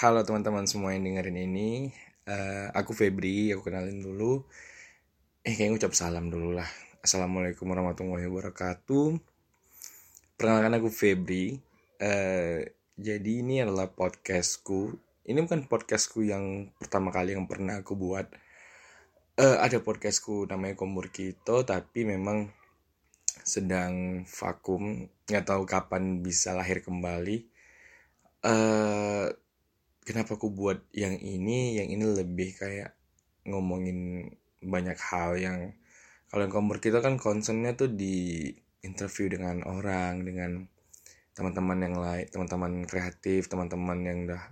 Halo teman-teman semua yang dengerin ini. Uh, Aku Febri, aku kenalin dulu. Eh kayaknya ucap salam dulu lah. Assalamualaikum warahmatullahi wabarakatuh. Perkenalkan aku Febri. Uh, Jadi ini adalah podcastku. Ini bukan podcastku yang pertama kali yang pernah aku buat. Uh, Ada podcastku namanya Komur Kito Tapi memang sedang vakum. Nggak tahu kapan bisa lahir kembali. Uh, kenapa aku buat yang ini? Yang ini lebih kayak ngomongin banyak hal yang kalau yang kompor kita kan concernnya tuh di interview dengan orang dengan teman-teman yang lain teman-teman kreatif teman-teman yang udah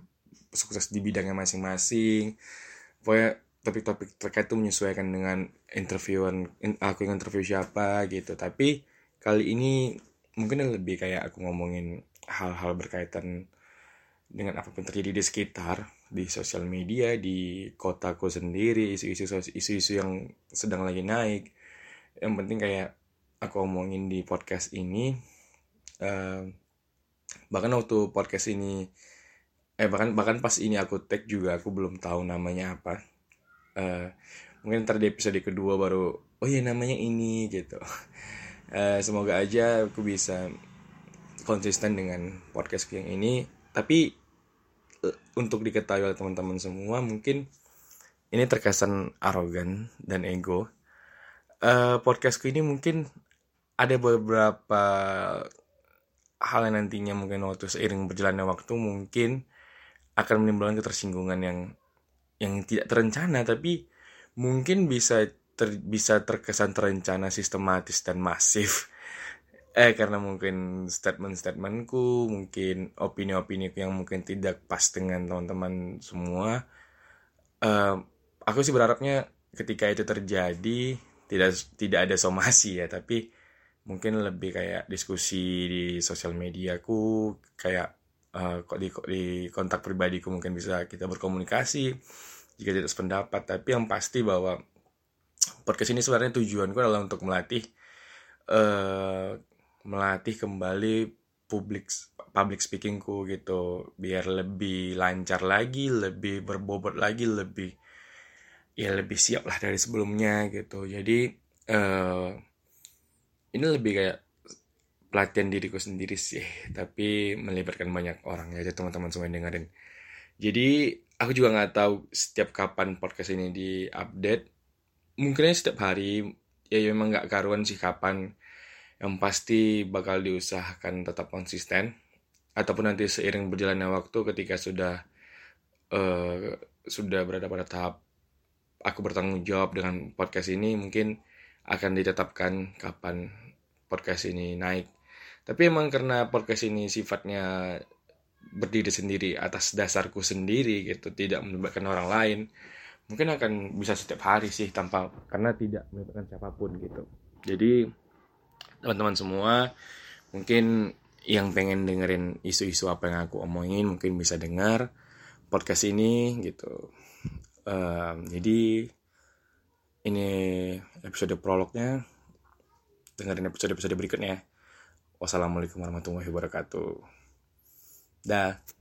sukses di bidangnya masing-masing. Pokoknya topik-topik terkait itu menyesuaikan dengan interviewan aku yang interview siapa gitu. Tapi kali ini mungkin lebih kayak aku ngomongin hal-hal berkaitan dengan apa pun terjadi di sekitar di sosial media di kotaku sendiri isu-isu isu-isu yang sedang lagi naik. Yang penting kayak aku omongin di podcast ini uh, bahkan waktu podcast ini eh bahkan bahkan pas ini aku tag juga aku belum tahu namanya apa. Uh, mungkin ntar di episode kedua baru oh ya namanya ini gitu. Uh, semoga aja aku bisa konsisten dengan podcast yang ini. Tapi untuk diketahui oleh teman-teman semua mungkin ini terkesan arogan dan ego. Uh, podcastku ini mungkin ada beberapa hal yang nantinya mungkin waktu seiring berjalannya waktu mungkin akan menimbulkan ketersinggungan yang yang tidak terencana tapi mungkin bisa ter, bisa terkesan terencana sistematis dan masif eh karena mungkin statement-statementku mungkin opini-opini yang mungkin tidak pas dengan teman-teman semua. Uh, aku sih berharapnya ketika itu terjadi tidak tidak ada somasi ya tapi mungkin lebih kayak diskusi di sosial mediaku kayak uh, di, di kontak pribadiku mungkin bisa kita berkomunikasi jika tidak sependapat. Tapi yang pasti bahwa podcast ini sebenarnya tujuanku adalah untuk melatih uh, melatih kembali public public speakingku gitu. Biar lebih lancar lagi lebih berbobot lagi lebih ya lebih siap lah dari sebelumnya gitu. Jadi uh, ini lebih kayak pelatihan diriku sendiri sih tapi melibatkan banyak orang ya teman-teman semua yang dengerin. Jadi aku juga nggak tahu setiap kapan podcast ini diupdate. Mungkinnya setiap hari ya, ya memang nggak karuan sih kapan yang pasti bakal diusahakan tetap konsisten ataupun nanti seiring berjalannya waktu ketika sudah uh, sudah berada pada tahap aku bertanggung jawab dengan podcast ini mungkin akan ditetapkan kapan podcast ini naik. Tapi emang karena podcast ini sifatnya berdiri sendiri atas dasarku sendiri gitu tidak melibatkan orang lain mungkin akan bisa setiap hari sih tanpa karena tidak melibatkan siapa pun gitu. Jadi teman-teman semua. Mungkin yang pengen dengerin isu-isu apa yang aku omongin mungkin bisa dengar podcast ini gitu. Um, jadi ini episode prolognya. Dengerin episode episode berikutnya. Wassalamualaikum warahmatullahi wabarakatuh. Dah